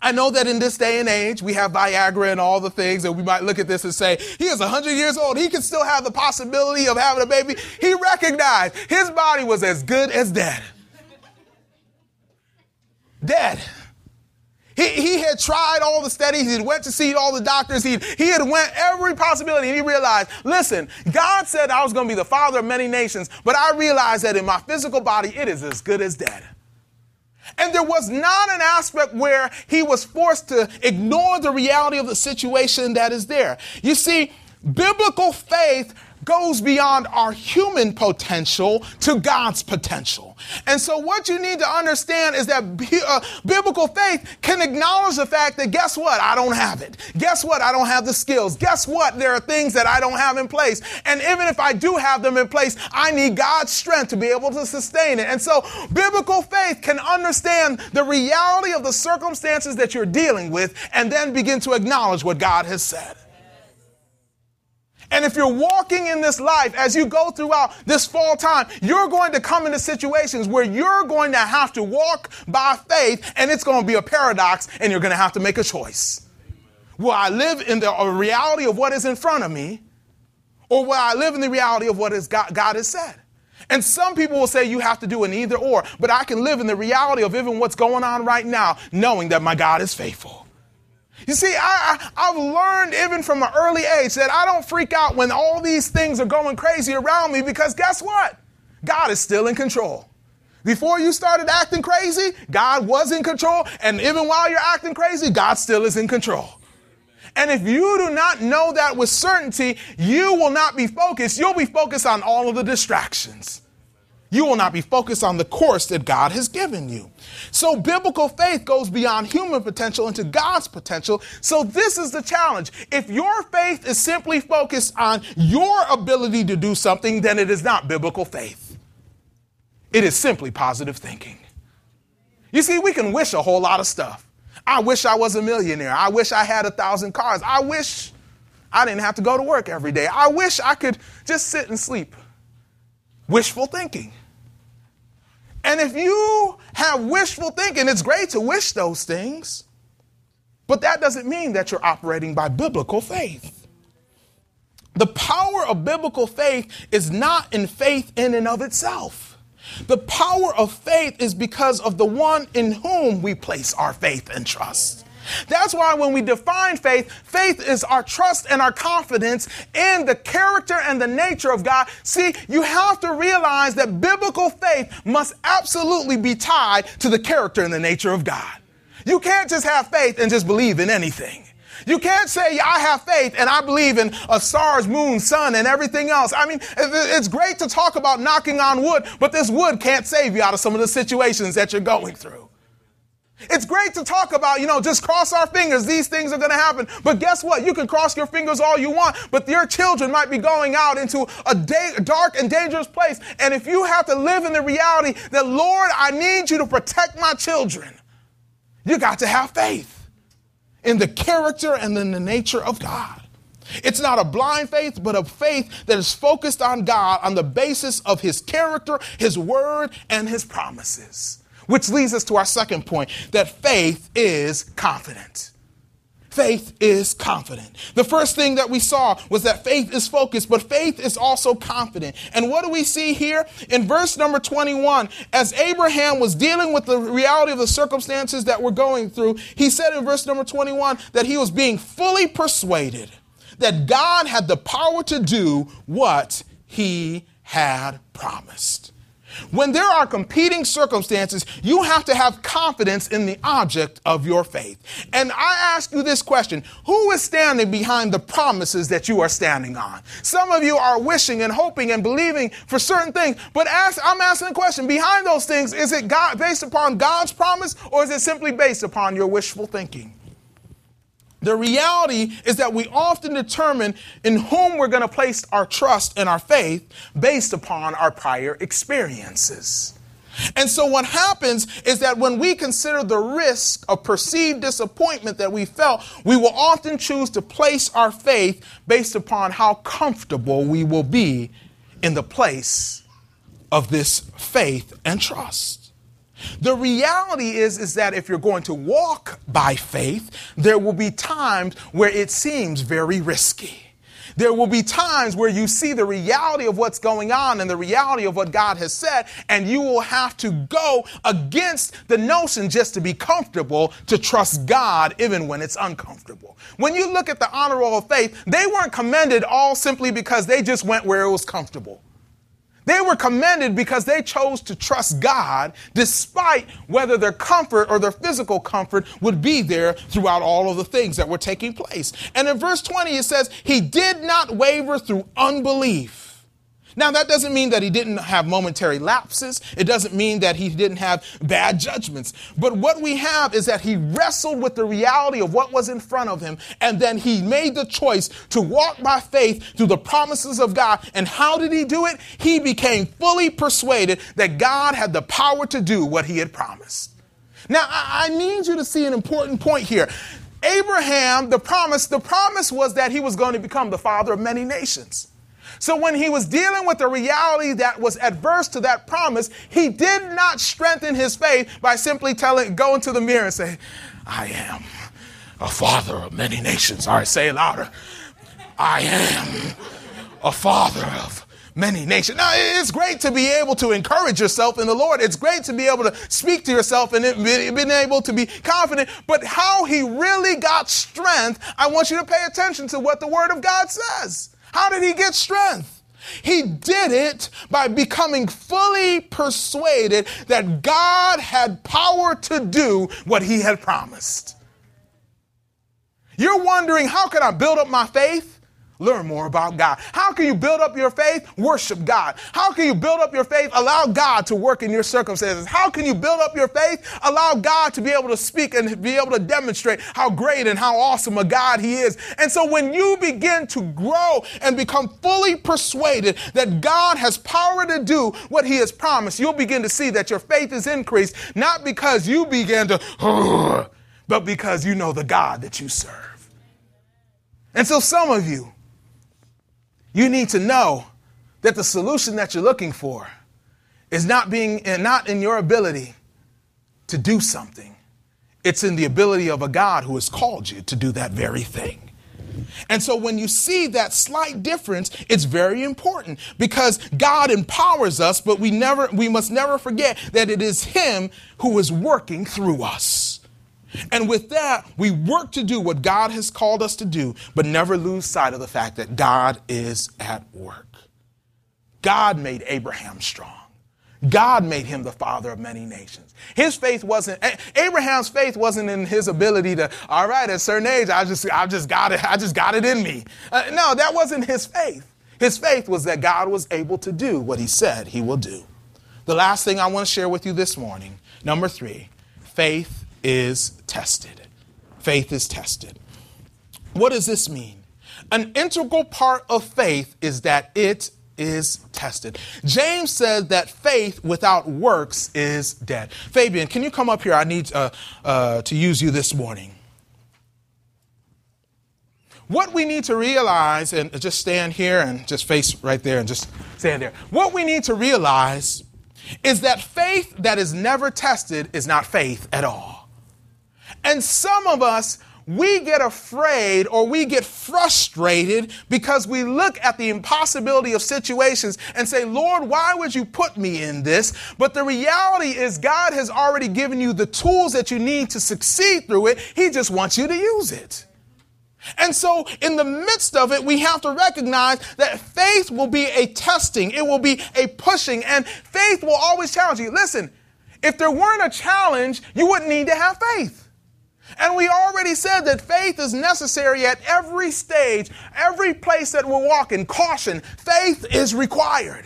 I know that in this day and age, we have Viagra and all the things, and we might look at this and say, he is 100 years old. He can still have the possibility of having a baby. He recognized his body was as good as dead. Dead. He, he had tried all the studies. He went to see all the doctors. He, he had went every possibility. And he realized, listen, God said I was going to be the father of many nations, but I realized that in my physical body, it is as good as dead. And there was not an aspect where he was forced to ignore the reality of the situation that is there. You see, biblical faith goes beyond our human potential to God's potential. And so, what you need to understand is that uh, biblical faith can acknowledge the fact that guess what? I don't have it. Guess what? I don't have the skills. Guess what? There are things that I don't have in place. And even if I do have them in place, I need God's strength to be able to sustain it. And so, biblical faith can understand the reality of the circumstances that you're dealing with and then begin to acknowledge what God has said. And if you're walking in this life as you go throughout this fall time, you're going to come into situations where you're going to have to walk by faith and it's going to be a paradox and you're going to have to make a choice. Will I live in the reality of what is in front of me or will I live in the reality of what is God, God has said? And some people will say you have to do an either or, but I can live in the reality of even what's going on right now, knowing that my God is faithful. You see, I, I, have learned even from an early age that I don't freak out when all these things are going crazy around me because guess what? God is still in control. Before you started acting crazy, God was in control. And even while you're acting crazy, God still is in control. And if you do not know that with certainty, you will not be focused. You'll be focused on all of the distractions. You will not be focused on the course that God has given you. So, biblical faith goes beyond human potential into God's potential. So, this is the challenge. If your faith is simply focused on your ability to do something, then it is not biblical faith. It is simply positive thinking. You see, we can wish a whole lot of stuff. I wish I was a millionaire. I wish I had a thousand cars. I wish I didn't have to go to work every day. I wish I could just sit and sleep. Wishful thinking. And if you have wishful thinking, it's great to wish those things, but that doesn't mean that you're operating by biblical faith. The power of biblical faith is not in faith in and of itself. The power of faith is because of the one in whom we place our faith and trust. That's why when we define faith, faith is our trust and our confidence in the character and the nature of God. See, you have to realize that biblical faith must absolutely be tied to the character and the nature of God. You can't just have faith and just believe in anything. You can't say, I have faith and I believe in a stars, moon, sun, and everything else. I mean, it's great to talk about knocking on wood, but this wood can't save you out of some of the situations that you're going through. It's great to talk about, you know, just cross our fingers. These things are going to happen. But guess what? You can cross your fingers all you want, but your children might be going out into a da- dark and dangerous place. And if you have to live in the reality that, Lord, I need you to protect my children, you got to have faith in the character and in the nature of God. It's not a blind faith, but a faith that is focused on God on the basis of his character, his word, and his promises. Which leads us to our second point that faith is confident. Faith is confident. The first thing that we saw was that faith is focused, but faith is also confident. And what do we see here? In verse number 21, as Abraham was dealing with the reality of the circumstances that we're going through, he said in verse number 21 that he was being fully persuaded that God had the power to do what he had promised. When there are competing circumstances, you have to have confidence in the object of your faith. And I ask you this question Who is standing behind the promises that you are standing on? Some of you are wishing and hoping and believing for certain things, but ask, I'm asking the question behind those things, is it God, based upon God's promise or is it simply based upon your wishful thinking? The reality is that we often determine in whom we're going to place our trust and our faith based upon our prior experiences. And so, what happens is that when we consider the risk of perceived disappointment that we felt, we will often choose to place our faith based upon how comfortable we will be in the place of this faith and trust. The reality is, is that if you're going to walk by faith, there will be times where it seems very risky. There will be times where you see the reality of what's going on and the reality of what God has said, and you will have to go against the notion just to be comfortable to trust God even when it's uncomfortable. When you look at the honor roll of faith, they weren't commended all simply because they just went where it was comfortable. They were commended because they chose to trust God despite whether their comfort or their physical comfort would be there throughout all of the things that were taking place. And in verse 20, it says, He did not waver through unbelief now, that doesn't mean that he didn't have momentary lapses. It doesn't mean that he didn't have bad judgments. But what we have is that he wrestled with the reality of what was in front of him, and then he made the choice to walk by faith through the promises of God. And how did he do it? He became fully persuaded that God had the power to do what he had promised. Now, I need you to see an important point here. Abraham, the promise, the promise was that he was going to become the father of many nations. So when he was dealing with the reality that was adverse to that promise, he did not strengthen his faith by simply telling, into the mirror and say, I am a father of many nations. All right, say it louder. I am a father of many nations. Now, it's great to be able to encourage yourself in the Lord. It's great to be able to speak to yourself and being able to be confident. But how he really got strength, I want you to pay attention to what the Word of God says. How did he get strength? He did it by becoming fully persuaded that God had power to do what he had promised. You're wondering, how can I build up my faith? Learn more about God. How can you build up your faith? Worship God. How can you build up your faith? Allow God to work in your circumstances. How can you build up your faith? Allow God to be able to speak and be able to demonstrate how great and how awesome a God He is. And so when you begin to grow and become fully persuaded that God has power to do what He has promised, you'll begin to see that your faith is increased, not because you began to, but because you know the God that you serve. And so some of you, you need to know that the solution that you're looking for is not being eh, not in your ability to do something. It's in the ability of a God who has called you to do that very thing. And so when you see that slight difference, it's very important because God empowers us, but we never we must never forget that it is him who is working through us. And with that, we work to do what God has called us to do, but never lose sight of the fact that God is at work. God made Abraham strong. God made him the father of many nations. His faith wasn't, Abraham's faith wasn't in his ability to, all right, at a certain age, I just, I just got it, I just got it in me. Uh, no, that wasn't his faith. His faith was that God was able to do what he said he will do. The last thing I want to share with you this morning, number three, faith is tested. Faith is tested. What does this mean? An integral part of faith is that it is tested. James said that faith without works is dead. Fabian, can you come up here? I need uh, uh, to use you this morning. What we need to realize, and just stand here and just face right there and just stand there. What we need to realize is that faith that is never tested is not faith at all. And some of us, we get afraid or we get frustrated because we look at the impossibility of situations and say, Lord, why would you put me in this? But the reality is, God has already given you the tools that you need to succeed through it. He just wants you to use it. And so, in the midst of it, we have to recognize that faith will be a testing, it will be a pushing, and faith will always challenge you. Listen, if there weren't a challenge, you wouldn't need to have faith. And we already said that faith is necessary at every stage, every place that we're walking. Caution, faith is required.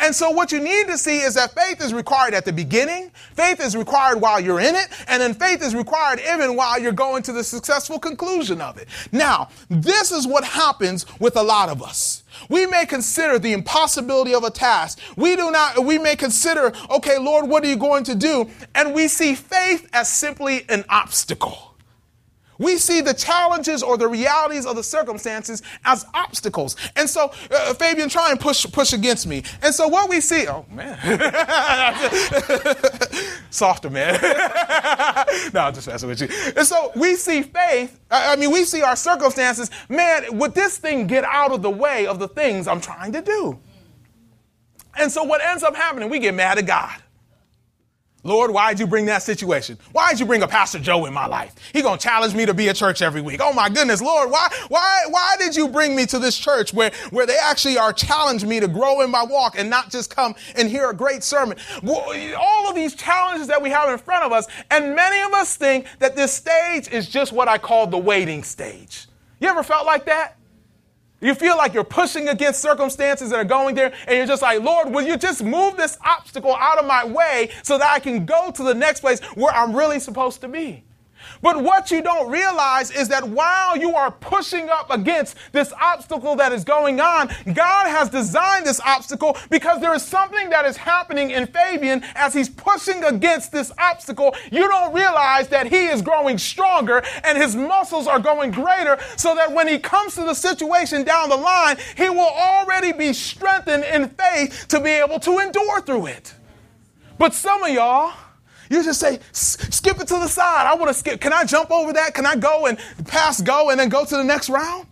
And so what you need to see is that faith is required at the beginning, faith is required while you're in it, and then faith is required even while you're going to the successful conclusion of it. Now, this is what happens with a lot of us. We may consider the impossibility of a task. We do not, we may consider, okay, Lord, what are you going to do? And we see faith as simply an obstacle. We see the challenges or the realities of the circumstances as obstacles. And so, uh, Fabian, try and push, push against me. And so, what we see, oh man, softer man. no, I'm just messing with you. And so, we see faith, I mean, we see our circumstances. Man, would this thing get out of the way of the things I'm trying to do? And so, what ends up happening, we get mad at God. Lord, why'd you bring that situation? Why'd you bring a Pastor Joe in my life? He gonna challenge me to be at church every week. Oh my goodness, Lord, why, why, why did you bring me to this church where, where they actually are challenging me to grow in my walk and not just come and hear a great sermon? All of these challenges that we have in front of us, and many of us think that this stage is just what I call the waiting stage. You ever felt like that? You feel like you're pushing against circumstances that are going there, and you're just like, Lord, will you just move this obstacle out of my way so that I can go to the next place where I'm really supposed to be? But what you don't realize is that while you are pushing up against this obstacle that is going on, God has designed this obstacle because there is something that is happening in Fabian as he's pushing against this obstacle. You don't realize that he is growing stronger and his muscles are going greater so that when he comes to the situation down the line, he will already be strengthened in faith to be able to endure through it. But some of y'all, you just say, skip it to the side. I want to skip. Can I jump over that? Can I go and pass go and then go to the next round?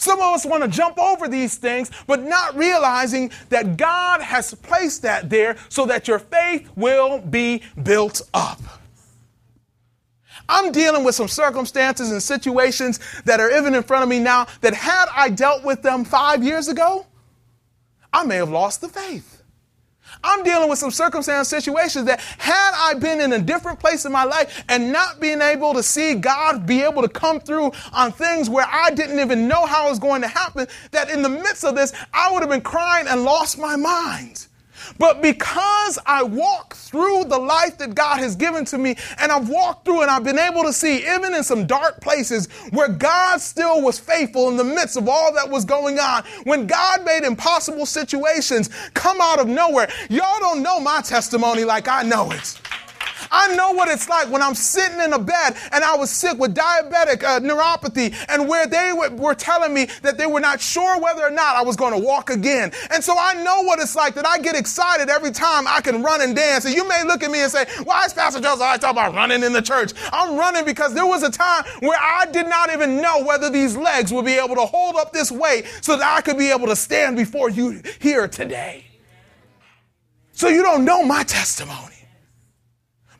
Some of us want to jump over these things, but not realizing that God has placed that there so that your faith will be built up. I'm dealing with some circumstances and situations that are even in front of me now that had I dealt with them five years ago, I may have lost the faith. I'm dealing with some circumstance situations that had I been in a different place in my life and not being able to see God be able to come through on things where I didn't even know how it was going to happen, that in the midst of this, I would have been crying and lost my mind. But because I walk through the life that God has given to me, and I've walked through and I've been able to see, even in some dark places, where God still was faithful in the midst of all that was going on, when God made impossible situations come out of nowhere. Y'all don't know my testimony like I know it. I know what it's like when I'm sitting in a bed and I was sick with diabetic uh, neuropathy and where they were, were telling me that they were not sure whether or not I was going to walk again. And so I know what it's like that I get excited every time I can run and dance. And you may look at me and say, why is Pastor Joseph always talking about running in the church? I'm running because there was a time where I did not even know whether these legs would be able to hold up this weight so that I could be able to stand before you here today. So you don't know my testimony.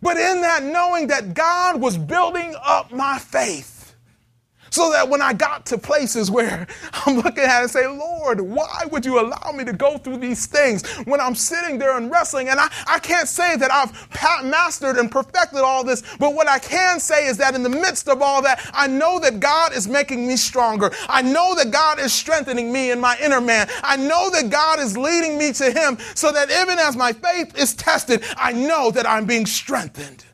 But in that knowing that God was building up my faith, so that when I got to places where I'm looking at it and say, Lord, why would you allow me to go through these things when I'm sitting there and wrestling? And I, I can't say that I've mastered and perfected all this, but what I can say is that in the midst of all that, I know that God is making me stronger. I know that God is strengthening me in my inner man. I know that God is leading me to Him so that even as my faith is tested, I know that I'm being strengthened.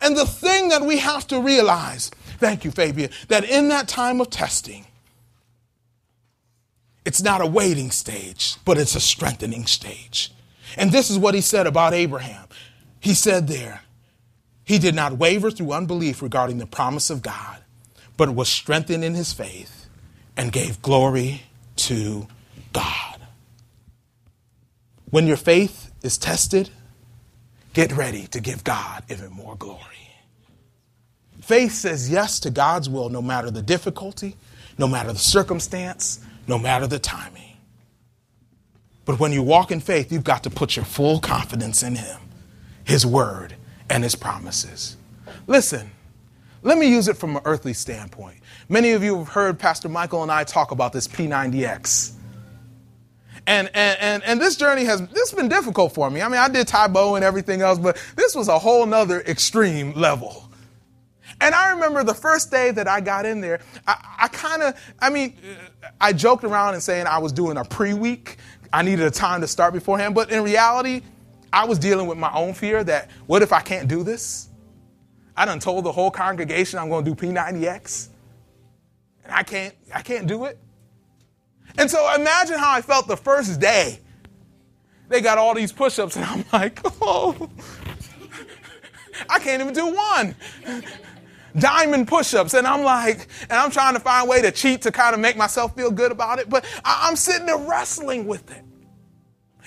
And the thing that we have to realize Thank you, Fabian. That in that time of testing, it's not a waiting stage, but it's a strengthening stage. And this is what he said about Abraham. He said there, he did not waver through unbelief regarding the promise of God, but was strengthened in his faith and gave glory to God. When your faith is tested, get ready to give God even more glory. Faith says yes to God's will no matter the difficulty, no matter the circumstance, no matter the timing. But when you walk in faith, you've got to put your full confidence in Him, His word, and His promises. Listen, let me use it from an earthly standpoint. Many of you have heard Pastor Michael and I talk about this P90X. And, and, and, and this journey has this has been difficult for me. I mean, I did Tae Bo and everything else, but this was a whole nother extreme level. And I remember the first day that I got in there, I, I kind of, I mean, uh, I joked around and saying I was doing a pre week. I needed a time to start beforehand. But in reality, I was dealing with my own fear that what if I can't do this? I done told the whole congregation I'm going to do P90X. And I can't, I can't do it. And so imagine how I felt the first day. They got all these push ups, and I'm like, oh, I can't even do one diamond push-ups. And i'm like and i'm trying to find a way to cheat to kind of make myself feel good about it but i'm sitting there wrestling with it.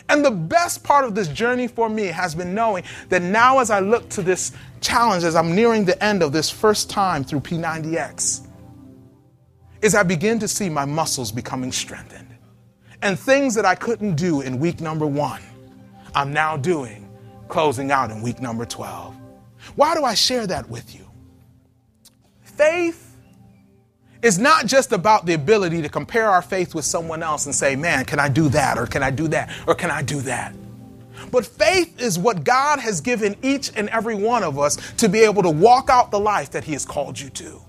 And the best part of this journey for me has been knowing that now as i look to this challenge as i'm nearing the end of this first time through p90x is i begin to see my muscles becoming strengthened. And things that i couldn't do in week number one i'm now doing closing out in week number 12 why do i share that with you faith is not just about the ability to compare our faith with someone else and say, man, can I do that? Or can I do that? Or can I do that? But faith is what God has given each and every one of us to be able to walk out the life that He has called you to.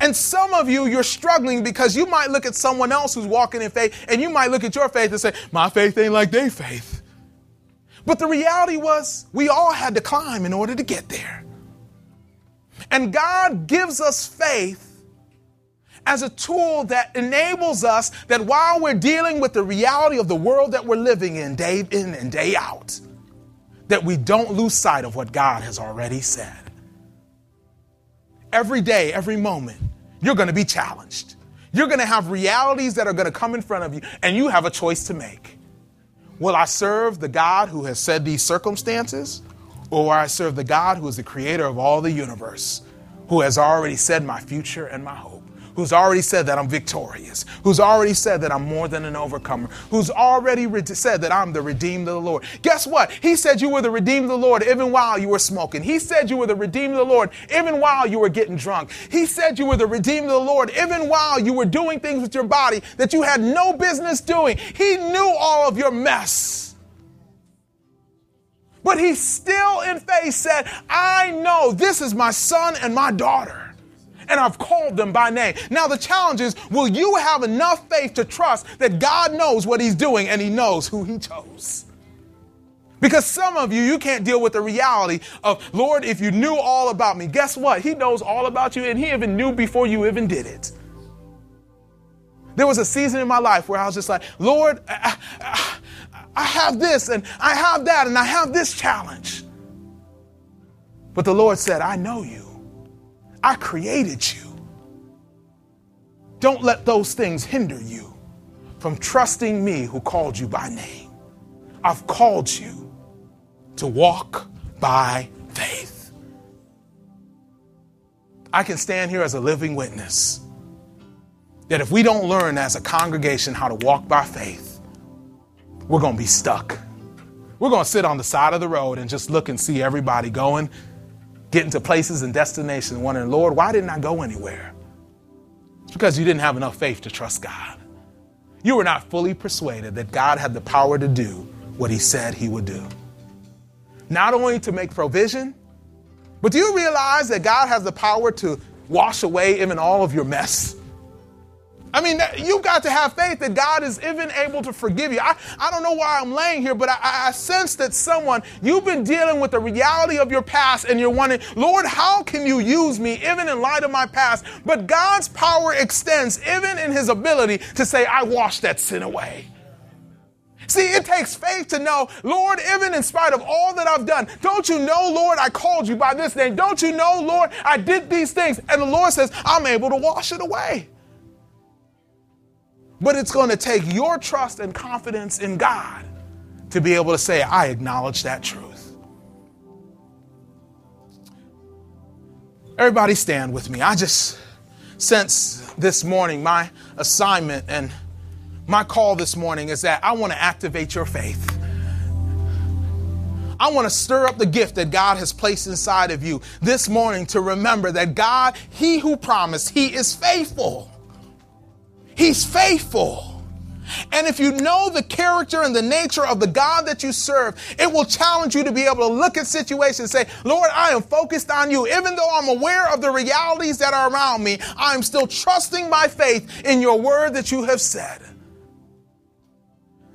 And some of you, you're struggling because you might look at someone else who's walking in faith and you might look at your faith and say, My faith ain't like their faith. But the reality was, we all had to climb in order to get there. And God gives us faith as a tool that enables us that while we're dealing with the reality of the world that we're living in day in and day out, that we don't lose sight of what God has already said. Every day, every moment, you're going to be challenged. You're going to have realities that are going to come in front of you, and you have a choice to make. Will I serve the God who has said these circumstances, or I serve the God who is the creator of all the universe, who has already said my future and my hope, who's already said that I'm victorious, who's already said that I'm more than an overcomer, who's already re- said that I'm the redeemed of the Lord. Guess what? He said you were the redeemed of the Lord even while you were smoking. He said you were the redeemed of the Lord even while you were getting drunk. He said you were the redeemed of the Lord even while you were doing things with your body that you had no business doing. He knew all of your mess. But he still in faith said, I know this is my son and my daughter and I've called them by name. Now, the challenge is will you have enough faith to trust that God knows what He's doing and He knows who He chose? Because some of you, you can't deal with the reality of, Lord, if you knew all about me, guess what? He knows all about you and He even knew before you even did it. There was a season in my life where I was just like, Lord, I have this and I have that and I have this challenge. But the Lord said, I know you. I created you. Don't let those things hinder you from trusting me who called you by name. I've called you to walk by faith. I can stand here as a living witness that if we don't learn as a congregation how to walk by faith, we're going to be stuck. We're going to sit on the side of the road and just look and see everybody going, getting to places and destinations, wondering, Lord, why didn't I go anywhere? It's because you didn't have enough faith to trust God. You were not fully persuaded that God had the power to do what he said he would do not only to make provision, but do you realize that God has the power to wash away even all of your mess? I mean, you've got to have faith that God is even able to forgive you. I, I don't know why I'm laying here, but I, I sense that someone, you've been dealing with the reality of your past and you're wondering, Lord, how can you use me even in light of my past? But God's power extends even in his ability to say, I wash that sin away. See, it takes faith to know, Lord, even in spite of all that I've done, don't you know, Lord, I called you by this name? Don't you know, Lord, I did these things? And the Lord says, I'm able to wash it away. But it's going to take your trust and confidence in God to be able to say, I acknowledge that truth. Everybody stand with me. I just sense this morning my assignment and my call this morning is that I want to activate your faith. I want to stir up the gift that God has placed inside of you this morning to remember that God, He who promised, He is faithful. He's faithful. And if you know the character and the nature of the God that you serve, it will challenge you to be able to look at situations and say, Lord, I am focused on you. Even though I'm aware of the realities that are around me, I'm still trusting by faith in your word that you have said.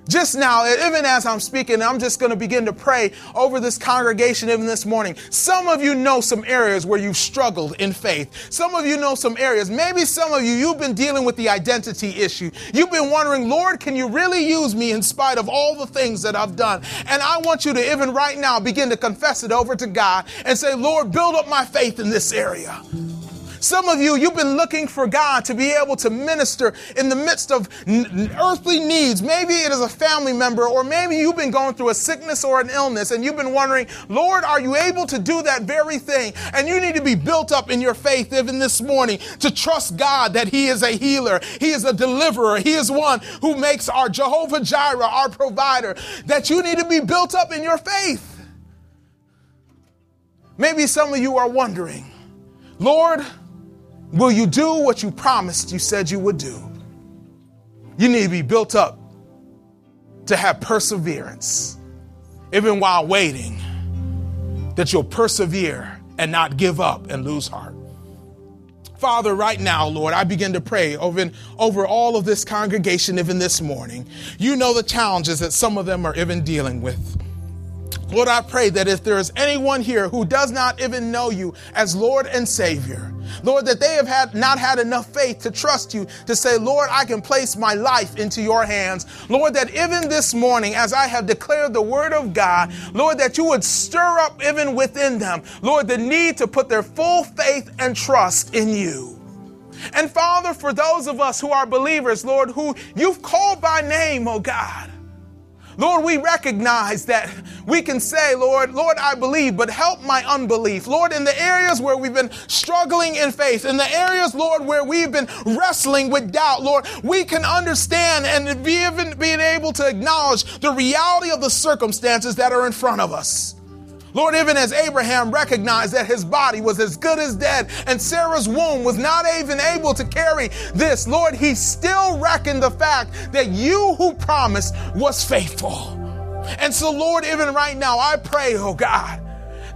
Just now, even as I'm speaking, I'm just going to begin to pray over this congregation even this morning. Some of you know some areas where you've struggled in faith. Some of you know some areas. Maybe some of you, you've been dealing with the identity issue. You've been wondering, Lord, can you really use me in spite of all the things that I've done? And I want you to even right now begin to confess it over to God and say, Lord, build up my faith in this area. Some of you, you've been looking for God to be able to minister in the midst of n- earthly needs. Maybe it is a family member, or maybe you've been going through a sickness or an illness, and you've been wondering, Lord, are you able to do that very thing? And you need to be built up in your faith even this morning to trust God that He is a healer, He is a deliverer, He is one who makes our Jehovah Jireh our provider. That you need to be built up in your faith. Maybe some of you are wondering, Lord, Will you do what you promised you said you would do? You need to be built up to have perseverance, even while waiting, that you'll persevere and not give up and lose heart. Father, right now, Lord, I begin to pray over, over all of this congregation, even this morning. You know the challenges that some of them are even dealing with. Lord, I pray that if there is anyone here who does not even know you as Lord and Savior, Lord, that they have had not had enough faith to trust you to say, Lord, I can place my life into your hands. Lord, that even this morning, as I have declared the word of God, Lord, that you would stir up even within them, Lord, the need to put their full faith and trust in you. And Father, for those of us who are believers, Lord, who you've called by name, oh God, Lord, we recognize that we can say, Lord, Lord, I believe, but help my unbelief. Lord, in the areas where we've been struggling in faith, in the areas, Lord, where we've been wrestling with doubt, Lord, we can understand and be even being able to acknowledge the reality of the circumstances that are in front of us. Lord, even as Abraham recognized that his body was as good as dead and Sarah's womb was not even able to carry this, Lord, he still reckoned the fact that you who promised was faithful. And so, Lord, even right now, I pray, oh God,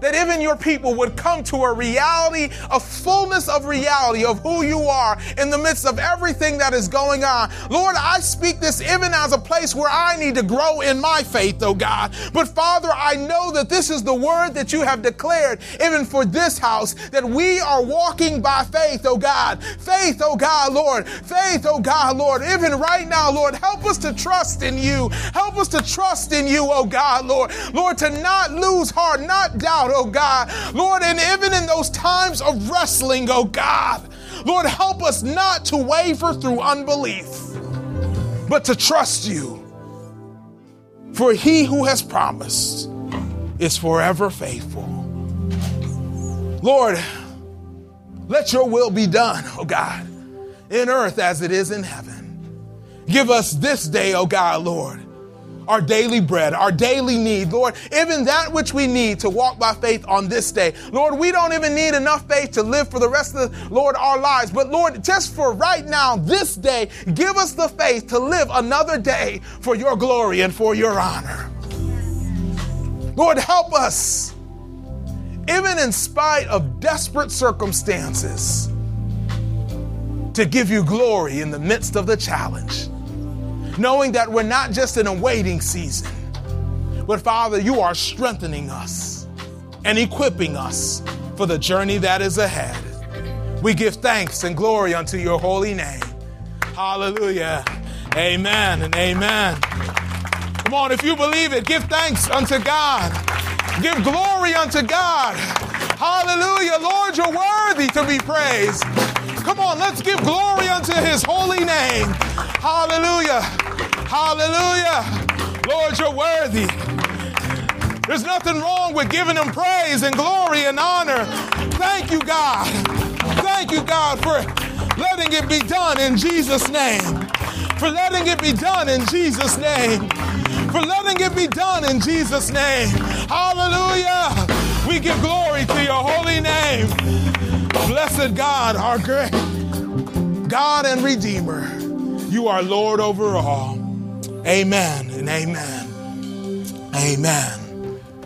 that even your people would come to a reality, a fullness of reality of who you are in the midst of everything that is going on. Lord, I speak this even as a place where I need to grow in my faith, oh God. But Father, I know that this is the word that you have declared, even for this house, that we are walking by faith, oh God. Faith, oh God, Lord. Faith, oh God, Lord. Even right now, Lord, help us to trust in you. Help us to trust in you, oh God, Lord. Lord, to not lose heart, not doubt out, oh God. Lord, and even in those times of wrestling, oh God, Lord, help us not to waver through unbelief, but to trust you. For he who has promised is forever faithful. Lord, let your will be done, oh God, in earth as it is in heaven. Give us this day, oh God, Lord, our daily bread, our daily need, Lord, even that which we need to walk by faith on this day. Lord, we don't even need enough faith to live for the rest of the, Lord, our lives. But Lord, just for right now, this day, give us the faith to live another day for your glory and for your honor. Lord, help us, even in spite of desperate circumstances, to give you glory in the midst of the challenge knowing that we're not just in a waiting season, but Father, you are strengthening us and equipping us for the journey that is ahead. We give thanks and glory unto your holy name. Hallelujah. Amen and amen. Come on, if you believe it, give thanks unto God. Give glory unto God. Hallelujah. Lord, you're worthy to be praised. Come on, let's give glory unto his holy name. Hallelujah. Hallelujah. Lord, you're worthy. There's nothing wrong with giving him praise and glory and honor. Thank you, God. Thank you, God, for letting it be done in Jesus' name. For letting it be done in Jesus' name. For letting it be done in Jesus' name. Hallelujah. We give glory to your holy name. Blessed God, our great God and Redeemer. You are Lord over all. Amen and amen. Amen.